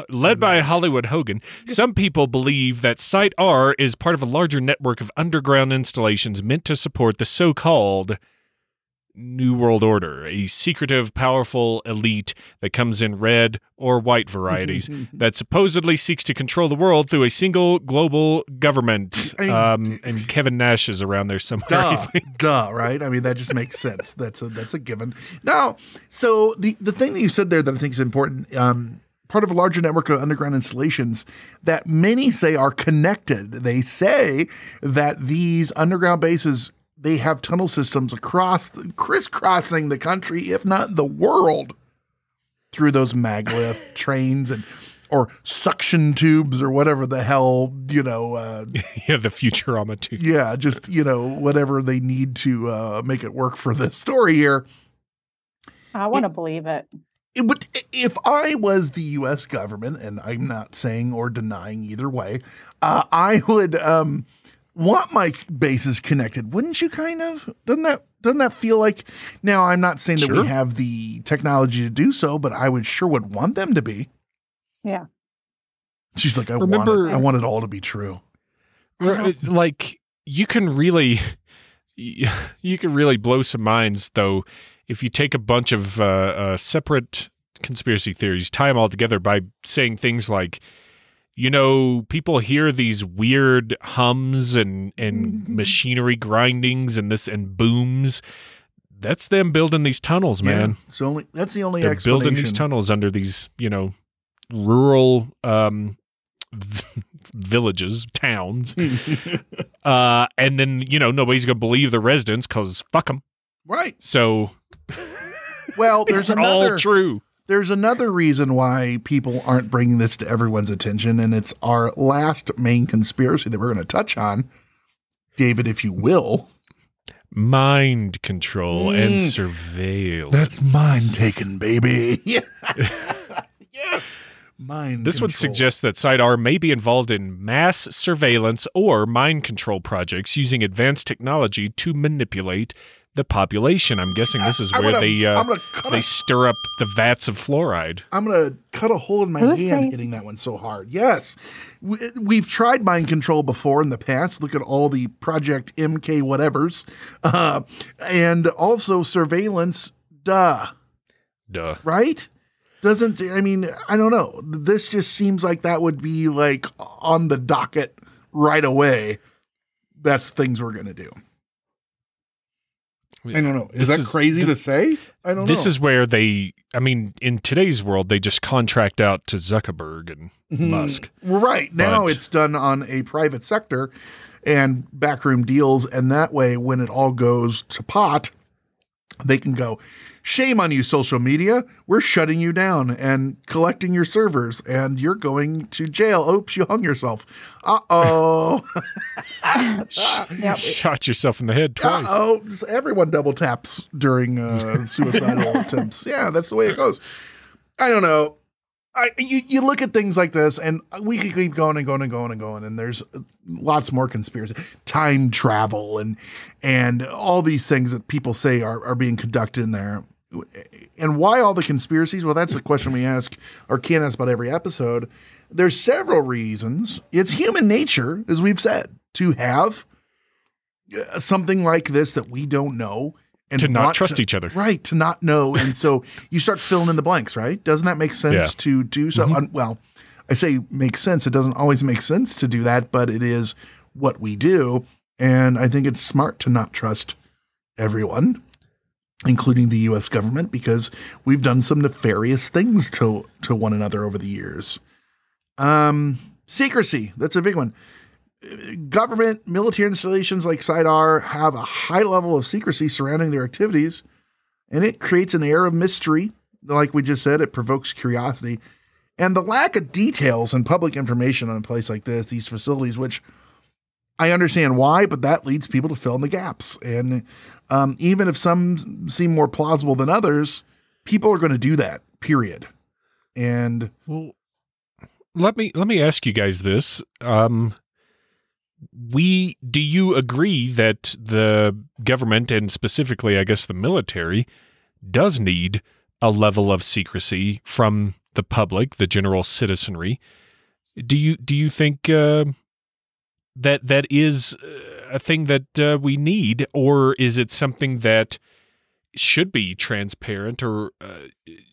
Led by Hollywood Hogan, some people believe that Site R is part of a larger network of underground installations meant to support the so called New World Order, a secretive, powerful elite that comes in red or white varieties that supposedly seeks to control the world through a single global government. Um, and Kevin Nash is around there somewhere. Duh, duh, right? I mean, that just makes sense. That's a that's a given. Now, so the the thing that you said there that I think is important, um, part of a larger network of underground installations that many say are connected. They say that these underground bases they have tunnel systems across the, crisscrossing the country, if not the world, through those maglev trains and or suction tubes or whatever the hell you know uh, yeah, the Futurama tube. yeah, just you know whatever they need to uh, make it work for the story here. I want to believe it. It would if I was the U.S. government, and I'm not saying or denying either way, uh, I would um, want my bases connected. Wouldn't you? Kind of doesn't that doesn't that feel like? Now I'm not saying that Sure. we have the technology to do so, but I would sure would want them to be. Yeah. She's like, I Remember- want it. I want it all to be true. Like you can really you can really blow some minds though if you take a bunch of uh, uh, separate conspiracy theories tie them all together by saying things like you know people hear these weird hums and and machinery grindings and this and booms that's them building these tunnels man. Yeah, so only that's the only they're explanation. building these tunnels under these you know rural um villages towns. Uh and then you know nobody's gonna believe the residents because fuck them right. so Well, there's it's another all true There's another reason why people aren't bringing this to everyone's attention, and it's our last main conspiracy that we're going to touch on. David, if you will. mind control and Mm. surveillance That's mind taken, baby. Yeah. yes. Mind this would suggest that Site R may be involved in mass surveillance or mind control projects using advanced technology to manipulate the population. I'm guessing this is I'm where gonna- they uh, I'm gonna cut they a- stir up the vats of fluoride. I'm going to cut a hole in my hand saying- hitting that one so hard. Yes. We, we've tried mind control before in the past. Look at all the Project MK whatevers. Uh, and also surveillance. Duh. Duh. right? Doesn't I mean I don't know. This just seems like that would be like on the docket right away. That's things we're gonna do. I don't know. Is This that is- crazy th- to say? I don't This know. is where they, I mean, in today's world, they just contract out to Zuckerberg and Mhm. Musk. right now But- it's done on a private sector and backroom deals, and that way when it all goes to pot, they can go. Shame on you, social media. We're shutting you down and collecting your servers, and you're going to jail. Oops, you hung yourself. Uh oh. Yep. Shot yourself in the head twice. oh, everyone double taps during uh, suicidal attempts. Yeah, that's the way it goes. I don't know. I you, you look at things like this, and we could keep going and going and going and going, and there's lots more conspiracy, time travel, and and all these things that people say are are being conducted in there. And why all the conspiracies? Well, that's the question we ask or can ask about every episode. There's several reasons. It's human nature, as we've said, to have uh, something like this that we don't know and To not trust each other. right? To not know, and so you start filling in the blanks, right? Doesn't that make sense Yeah. to do so? Un- well, I say makes sense. It doesn't always make sense to do that, but it is what we do, and I think it's smart to not trust everyone, including the U.S. government, because we've done some nefarious things to to one another over the years. Um, secrecy. That's a big one government military installations like Site R have a high level of secrecy surrounding their activities, and it creates an air of mystery. Like we just said, it provokes curiosity. And the lack of details and public information on a place like this, these facilities, which I understand why, but that leads people to fill in the gaps. And um, even if some seem more plausible than others, people are going to do that, period. And Well, let me let me ask you guys this. Um, we do you agree that the government and specifically, I guess, the military does need a level of secrecy from the public, the general citizenry? Do you do you think uh, that that is uh, a thing that uh, we need, or is it something that should be transparent, or uh,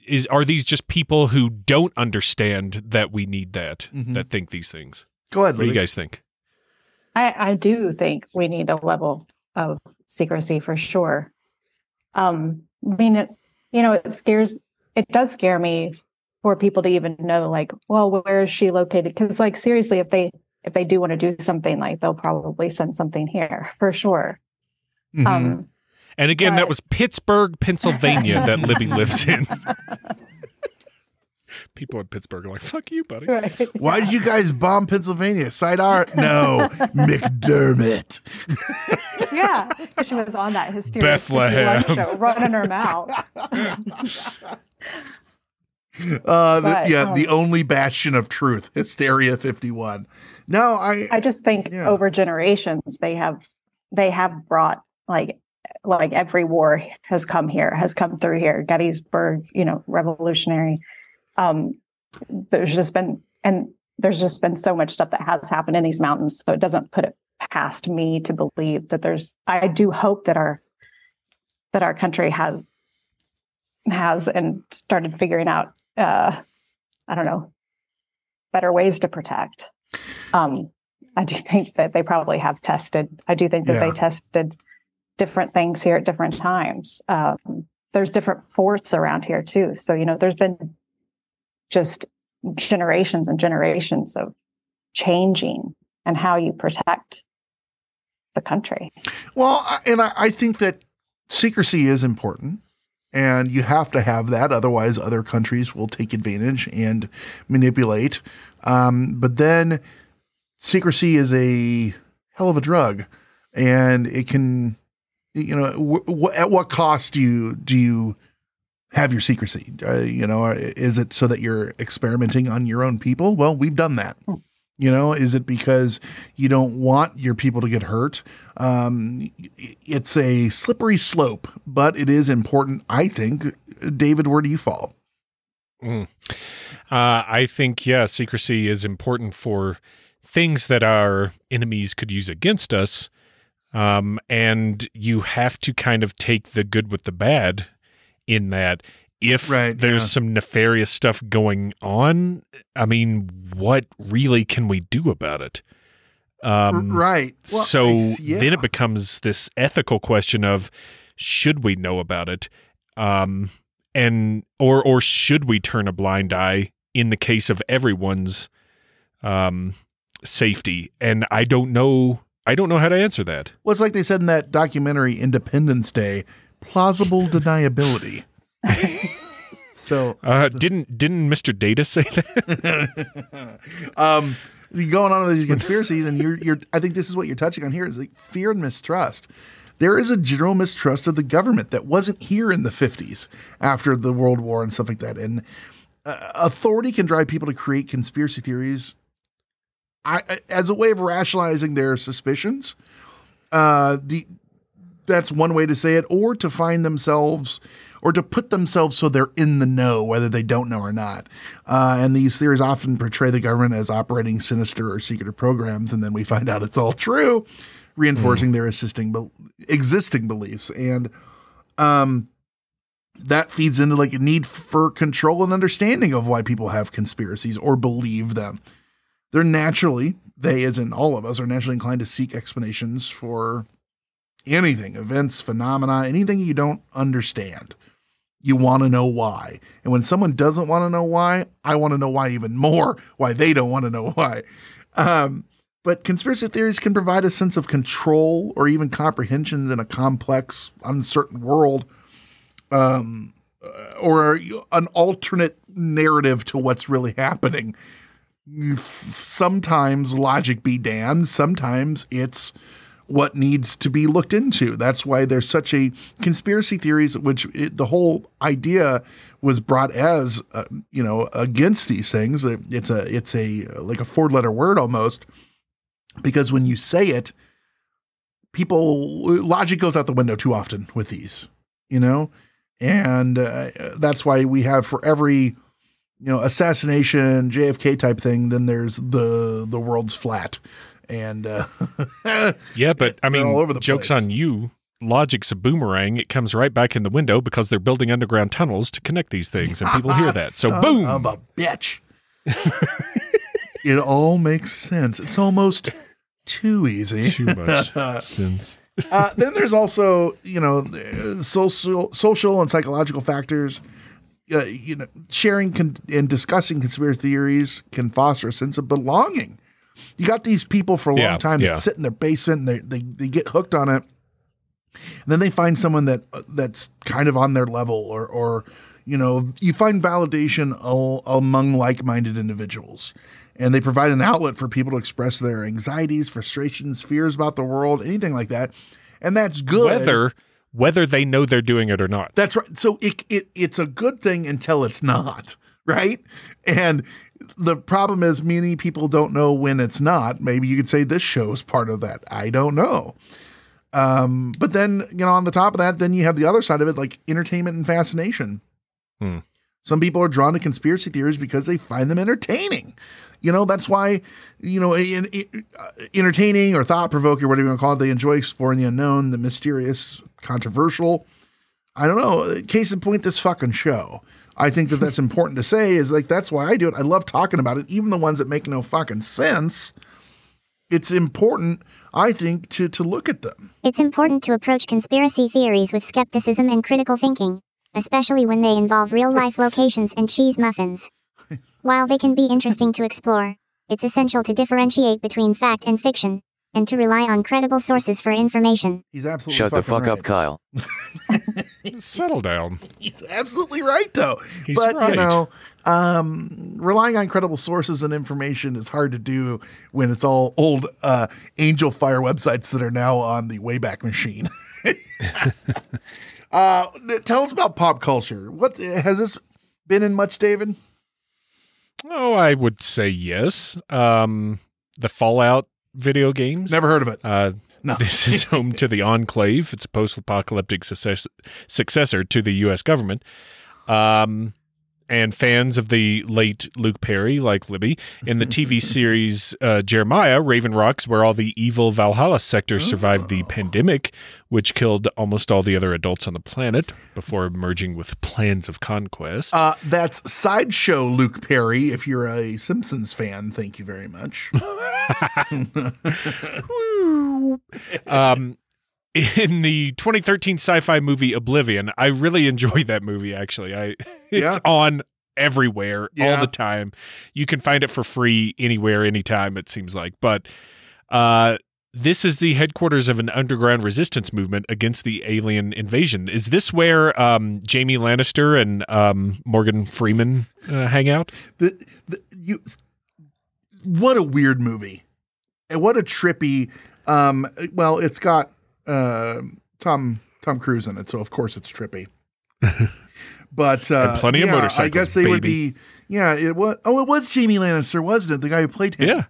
is are these just people who don't understand that we need that Mhm. that think these things? Go ahead, What do you guys think? I, I do think we need a level of secrecy for sure. Um, I mean, it, you know, it scares, it does scare me for people to even know, like, well, where is she located? Because, like, seriously, if they if they do want to do something, like, they'll probably send something here for sure. Mhm. Um, And again, that was Pittsburgh, Pennsylvania, that Libby lives in. People in Pittsburgh are like, "Fuck you, buddy." right. Why did you guys bomb Pennsylvania? Site R? No, McDermott. yeah, she was on that hysteria Bethlehem. show, running her mouth. Uh, the, But, yeah, the um, only bastion of truth, Hysteria 51. No, I, I just think Yeah. over generations they have they have brought like like every war has come here has come through here Gettysburg you know revolutionary um there's just been and there's just been so much stuff that has happened in these mountains so it doesn't put it past me to believe that there's I do hope that our that our country has has and started figuring out uh I don't know better ways to protect um, I do think that they probably have tested. I do think that Yeah. they tested different things here at different times. Um, there's different forts around here too. So, you know, there's been just generations and generations of changing and how you protect the country. Well, and I, I think that secrecy is important, and you have to have that. Otherwise, other countries will take advantage and manipulate. Um, but then, secrecy is a hell of a drug, and it can, you know, w- w- at what cost do you do you have your secrecy? Uh, you know, is it so that you're experimenting on your own people? Well, we've done that. You know, is it because you don't want your people to get hurt? Um, it's a slippery slope, but it is important, I think. David, where do you fall? Mm. Uh, I think, yeah, secrecy is important for things that our enemies could use against us. Um, and you have to kind of take the good with the bad in that. If Right, there's yeah. some nefarious stuff going on, I mean, what really can we do about it? Um, right. Well, so yeah. then it becomes this ethical question of should we know about it um and or or should we turn a blind eye in the case of everyone's um safety and i don't know i don't know how to answer that Well, it's like they said in that documentary Independence Day plausible deniability. so, uh didn't didn't mr data say that um, you're going on with these conspiracies, and you're, you're, I think this is what you're touching on here is like fear and mistrust. There is a general mistrust of the government that wasn't here in the 50s after the World War and stuff like that. And uh, authority can drive people to create conspiracy theories I, I- as a way of rationalizing their suspicions. Uh, the that's one way to say it, or to find themselves or to put themselves so they're in the know, whether they don't know or not. Uh, and these theories often portray the government as operating sinister or secretive programs, and then we find out it's all true, reinforcing their assisting be- existing beliefs. And um, that feeds into like a need for control and understanding of why people have conspiracies or believe them. They're naturally, they as in all of us, are naturally inclined to seek explanations for anything, events, phenomena, anything you don't understand. You want to know why. And when someone doesn't want to know why, I want to know why even more, why they don't want to know why. Um, but conspiracy theories can provide a sense of control or even comprehensions in a complex, uncertain world, um, uh, or an alternate narrative to what's really happening. Sometimes logic be damned, sometimes it's what needs to be looked into. That's why there's such a conspiracy theories, which it, the whole idea was brought as, uh, you know, against these things. It's a, it's a like a four letter word almost, because when you say it, people logic goes out the window too often with these, you know, and uh, that's why we have for every you know assassination JFK type thing, then there's the the world's flat and uh, yeah but i mean all over the jokes place. on you logic's a boomerang. It comes right back in the window because they're building underground tunnels to connect these things, and people hear that. So, Son boom. of a bitch. it all makes sense. It's almost too easy. Too much sense. uh, then there's also you know uh, social social and psychological factors. Uh, you know, sharing con- and discussing conspiracy theories can foster a sense of belonging. You got these people for a long Yeah, time yeah. that sit in their basement and they, they they get hooked on it, and then they find someone that that's kind of on their level, or or you know you find validation al- among like-minded individuals, and they provide an outlet for people to express their anxieties, frustrations, fears about the world, anything like that, and that's good. Whether whether they know they're doing it or not. That's right. So it, it it's a good thing until it's not, right? And the problem is many people don't know when it's not. Maybe you could say this show is part of that. I don't know. Um, but then, you know, on the top of that, then you have the other side of it, like entertainment and fascination. Hmm. Some people are drawn to conspiracy theories because they find them entertaining. You know, that's why, you know, in, in- uh, entertaining or thought provoking, whatever you want to call it, they enjoy exploring the unknown, the mysterious, controversial. I don't know. Uh, case in point, this fucking show. I think that that's important to say is like, that's why I do it. I love talking about it, even the ones that make no fucking sense. It's important, I think, to, to look at them. It's important to approach conspiracy theories with skepticism and critical thinking, especially when they involve real life locations and cheese muffins. While they can be interesting to explore, it's essential to differentiate between fact and fiction, and to rely on credible sources for information. He's absolutely Shut the fuck right. up, Kyle. Settle down. He's absolutely right, though. He's but right. you know, um, relying on credible sources and information is hard to do when it's all old uh, Angelfire websites that are now on the Wayback Machine. uh, tell us about pop culture. What has this been in much, David? Oh, I would say yes. Um, the Fallout video games. Never heard of it. Uh, No. This is home to the Enclave. It's a post-apocalyptic success- successor to the U.S. government. Um, and fans of the late Luke Perry, like Libby, in the TV series uh, Jeremiah, Raven Rocks, where all the evil Valhalla sectors survived the pandemic, which killed almost all the other adults on the planet before merging with plans of conquest. Uh, that's Sideshow Luke Perry. If you're a Simpsons fan, thank you very much. um, in the 2013 sci-fi movie Oblivion, I really enjoyed that movie. Actually, I it's Yeah. on everywhere Yeah. all the time. You can find it for free anywhere, anytime. It seems like, but uh, this is the headquarters of an underground resistance movement against the alien invasion. Is this where um, Jamie Lannister and um, Morgan Freeman uh, hang out? the, the you what a weird movie. And what a trippy um well it's got uh tom tom cruise in it so of course it's trippy. But uh plenty of motorcycles. i guess they would be yeah it was oh it was jamie lannister wasn't it? The guy who played him. Yeah.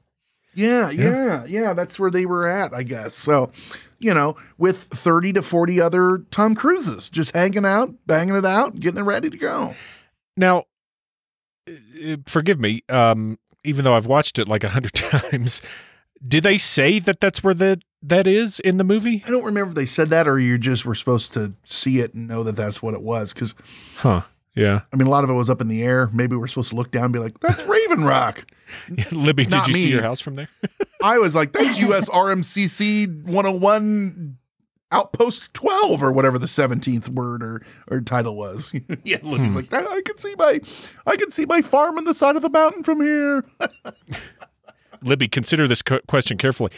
yeah yeah. yeah that's where they were at i guess. So you know with 30 to 40 other tom cruises just hanging out banging it out getting it ready to go. Now, uh, forgive me, um, even though I've watched it like a hundred times. Did they say that that's where the that is in the movie? I don't remember if they said that or you just were supposed to see it and know that that's what it was. Because Huh? Yeah. I mean, a lot of it was up in the air. Maybe we're supposed to look down and be like, "That's Raven Rock." Libby, did Not you see your house from there? I was like, "That's US RMCC 101 Outpost 12 or whatever the 17th word or or title was." yeah, Libby's Hmm. like, "That I can see my I can see my farm on the side of the mountain from here." Libby, consider this co- question carefully.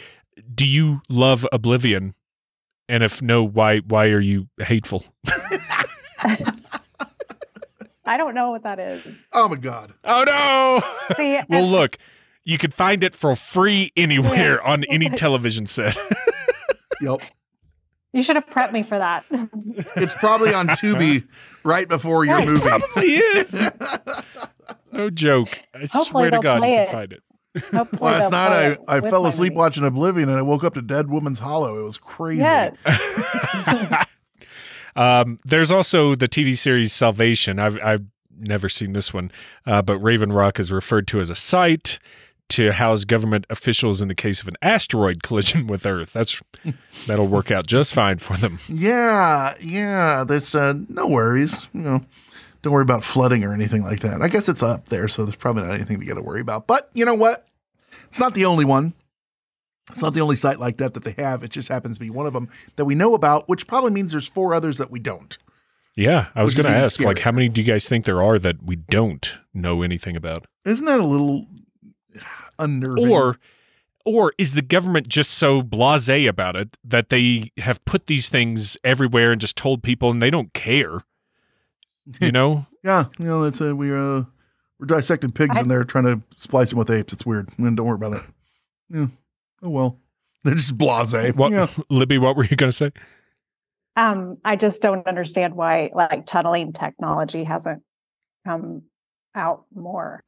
Do you love Oblivion? And if no, why why are you hateful? I don't know what that is. oh my god. Oh no! See, well, look, you can find it for free anywhere Yeah. on any television set. Yep. You should have prepped me for that. It's probably on Tubi right before your Right. movie. Probably is. no joke. I Hopefully swear to God, you play can find it. Hopefully Last night I, I fell asleep movie. watching Oblivion and I woke up to Dead Woman's Hollow. It was crazy. Yes. um, there's also the TV series Salvation. I've I've never seen this one, uh, but Raven Rock is referred to as a site to house government officials in the case of an asteroid collision with Earth. That's that'll work out just fine for them. Yeah, yeah. There's uh, no worries. You know, don't worry about flooding or anything like that. I guess it's up there, so there's probably not anything to get to worry about. But you know what? It's not the only one. It's not the only site like that that they have. It just happens to be one of them that we know about, which probably means there's four others that we don't. Yeah, I was going to ask, like, how many do you guys think there are that we don't know anything about? Isn't that a little unnerving? Or, or is the government just so blasé about it that they have put these things everywhere and just told people and they don't care? You know, yeah, you know, that's uh, we're uh, we're dissecting pigs I- and they're trying to splice them with apes. It's weird. And don't worry about it. Yeah. Oh well. They're just blasé. what, Yeah. Libby? What were you going to say? Um, I just don't understand why like tunneling technology hasn't come out more.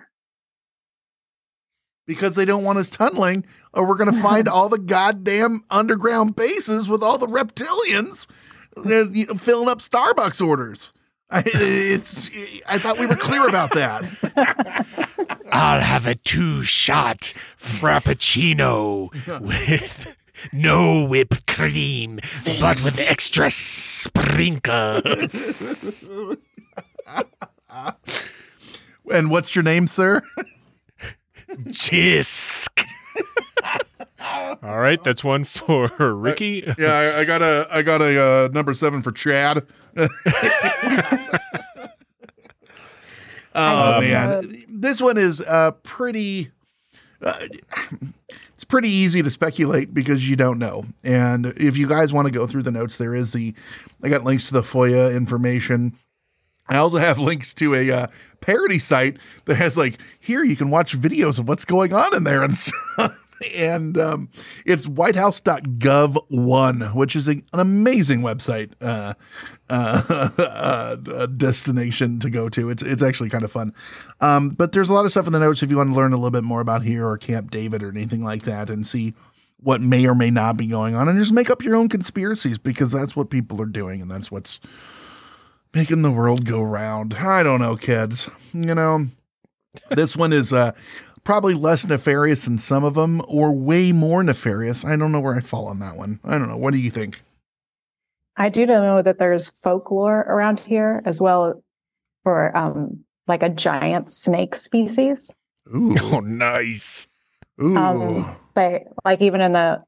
Because they don't want us tunneling, or we're going to find all the goddamn underground bases with all the reptilians uh, filling up Starbucks orders. I, it's. I thought we were clear about that. I'll have a two shot frappuccino with no whipped cream, but with extra sprinkles. And what's your name, sir? Jisk. All right, that's one for Ricky. Yeah, I, I got a. I got a uh, number seven for Chad. oh Um, man, this one is uh, pretty. Uh, it's pretty easy to speculate because you don't know. And if you guys want to go through the notes, there is the. I got links to the FOIA information. I also have links to a uh, parody site that has like here you can watch videos of what's going on in there and. And um, it's whitehouse.gov one, which is a, an amazing website uh, uh, uh, destination to go to. It's it's actually kind of fun. Um, but there's a lot of stuff in the notes if you want to learn a little bit more about here or Camp David or anything like that, and see what may or may not be going on, and just make up your own conspiracies because that's what people are doing, and that's what's making the world go round. I don't know, kids. You know, this one is uh, probably less nefarious than some of them, or way more nefarious. I don't know where I fall on that one. I don't know. What do you think? I do know that there's folklore around here as well for um like a giant snake species. Ooh, Oh, nice. ooh. Um, they like even in the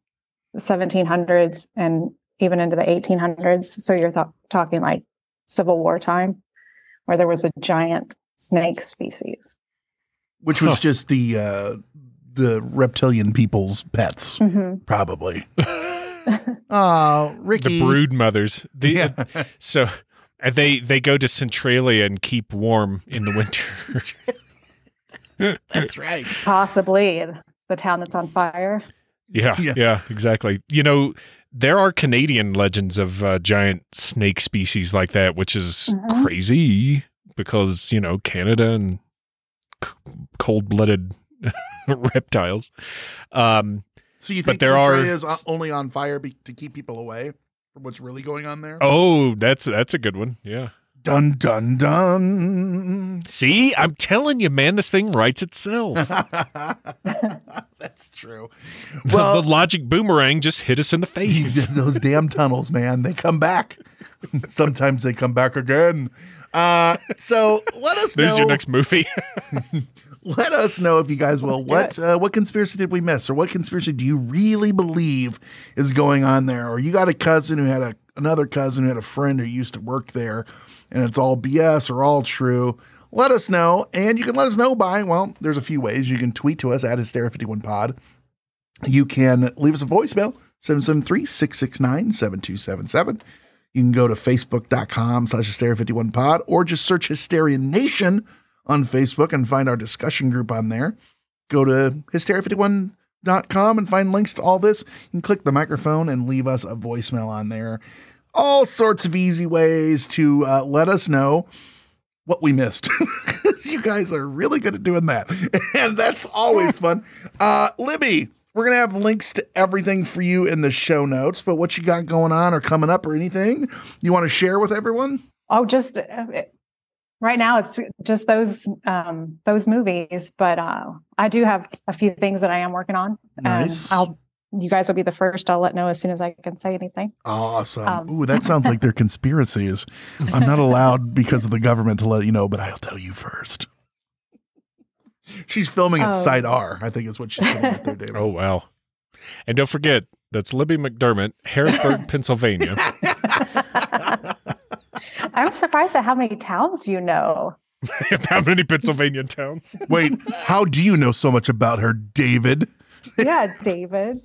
1700s and even into the 1800s. So you're th- talking like Civil War time, where there was a giant snake species. Which was Huh. just the uh, the reptilian people's pets, hmm probably. Oh, Ricky. The brood mothers. The, Yeah. So and they they go to Centralia and keep warm in the winter. That's right. Possibly the town that's on fire. yeah, Yeah. yeah, exactly. You know, there are Canadian legends of uh, giant snake species like that, which is Mhm. crazy because you know Canada and c- cold-blooded reptiles. Um, So you But think there are- is only on fire be- to keep people away from what's really going on there? oh, that's that's a good one. Yeah. Dun dun dun. See, I'm telling you, man, this thing writes itself. That's true. Well, the Well, logic boomerang just hit us in the face. those damn tunnels, man, they come back. Sometimes they come back again. Uh, so let us There's know. Is your next movie. let us know if you guys will. Let's What uh, what conspiracy did we miss, or what conspiracy do you really believe is going on there? Or you got a cousin who had a another cousin who had a friend who used to work there, and it's all BS or all true. Let us know, and you can let us know by well, there's a few ways. You can tweet to us at Hysteria51pod. You can leave us a voicemail 773-669-7277. You can go to facebook.com slash hysteria51pod or just search Hysteria Nation on Facebook and find our discussion group on there. Go to hysteria51.com and find links to all this. You can click the microphone and leave us a voicemail on there. All sorts of easy ways to uh, let us know what we missed. you guys are really good at doing that. And that's always fun. Uh, Libby, we're going to have links to everything for you in the show notes, but what you got going on or coming up or anything you want to share with everyone? Oh, just uh, right now it's just those um those movies but uh i do have a few things that i am working on Nice. and i'll you guys will be the first i'll let know as soon as i can say anything Awesome. Um, Ooh, that sounds like they're conspiracies. I'm not allowed because of the government to let you know, but I'll tell you first. She's filming at Oh. Site R, I think is what she's doing right there, David. Oh wow! And don't forget that's Libby McDermott, Harrisburg, Pennsylvania. i'm surprised at how many towns you know How many Pennsylvania towns? Wait, how do you know so much about her, David? Yeah david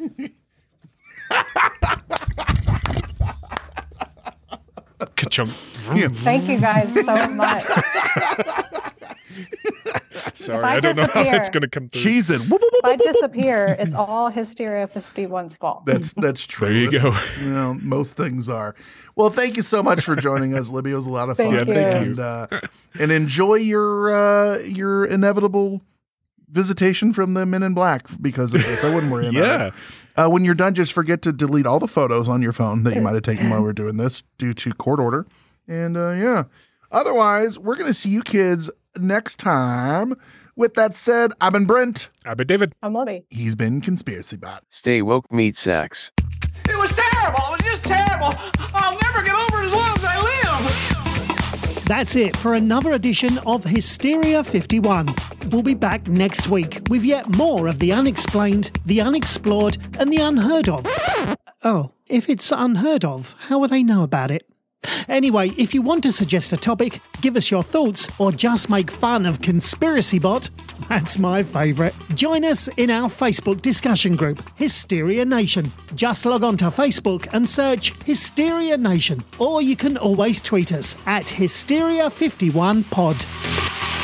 Ka-chunk. Yeah. thank you guys so much Sorry, If I I don't know how disappear- that's going to come through. Cheese it. If i whoop, whoop. disappear it's all hysteria 51's fault That's that's true. There you go. You know, most things are. Well, thank you so much for joining us, Libby. It was a lot of fun. Thank Yeah, you. And, uh, and enjoy your uh, your inevitable visitation from the Men in Black because of this. I wouldn't worry about Yeah. it. Uh, when you're done, just forget to delete all the photos on your phone that you might have taken while we're doing this due to court order. And uh, yeah, otherwise, we're going to see you kids next time. With that said, I've been Brent. I've been David. i'm libby He's been Conspiracy Bot. Stay woke, meat sacks. It was terrible. It was just terrible. I'll never get over it as long as I live. That's it for another edition of Hysteria 51. We'll be back next week with yet more of the unexplained, the unexplored, and the unheard of. Oh, if it's unheard of, how will they know about it? Anyway, if you want to suggest a topic, give us your thoughts, or just make fun of Conspiracy Bot, that's my favourite. Join us in our Facebook discussion group, Hysteria Nation. Just log on to Facebook and search Hysteria Nation, or you can always tweet us at Hysteria51pod.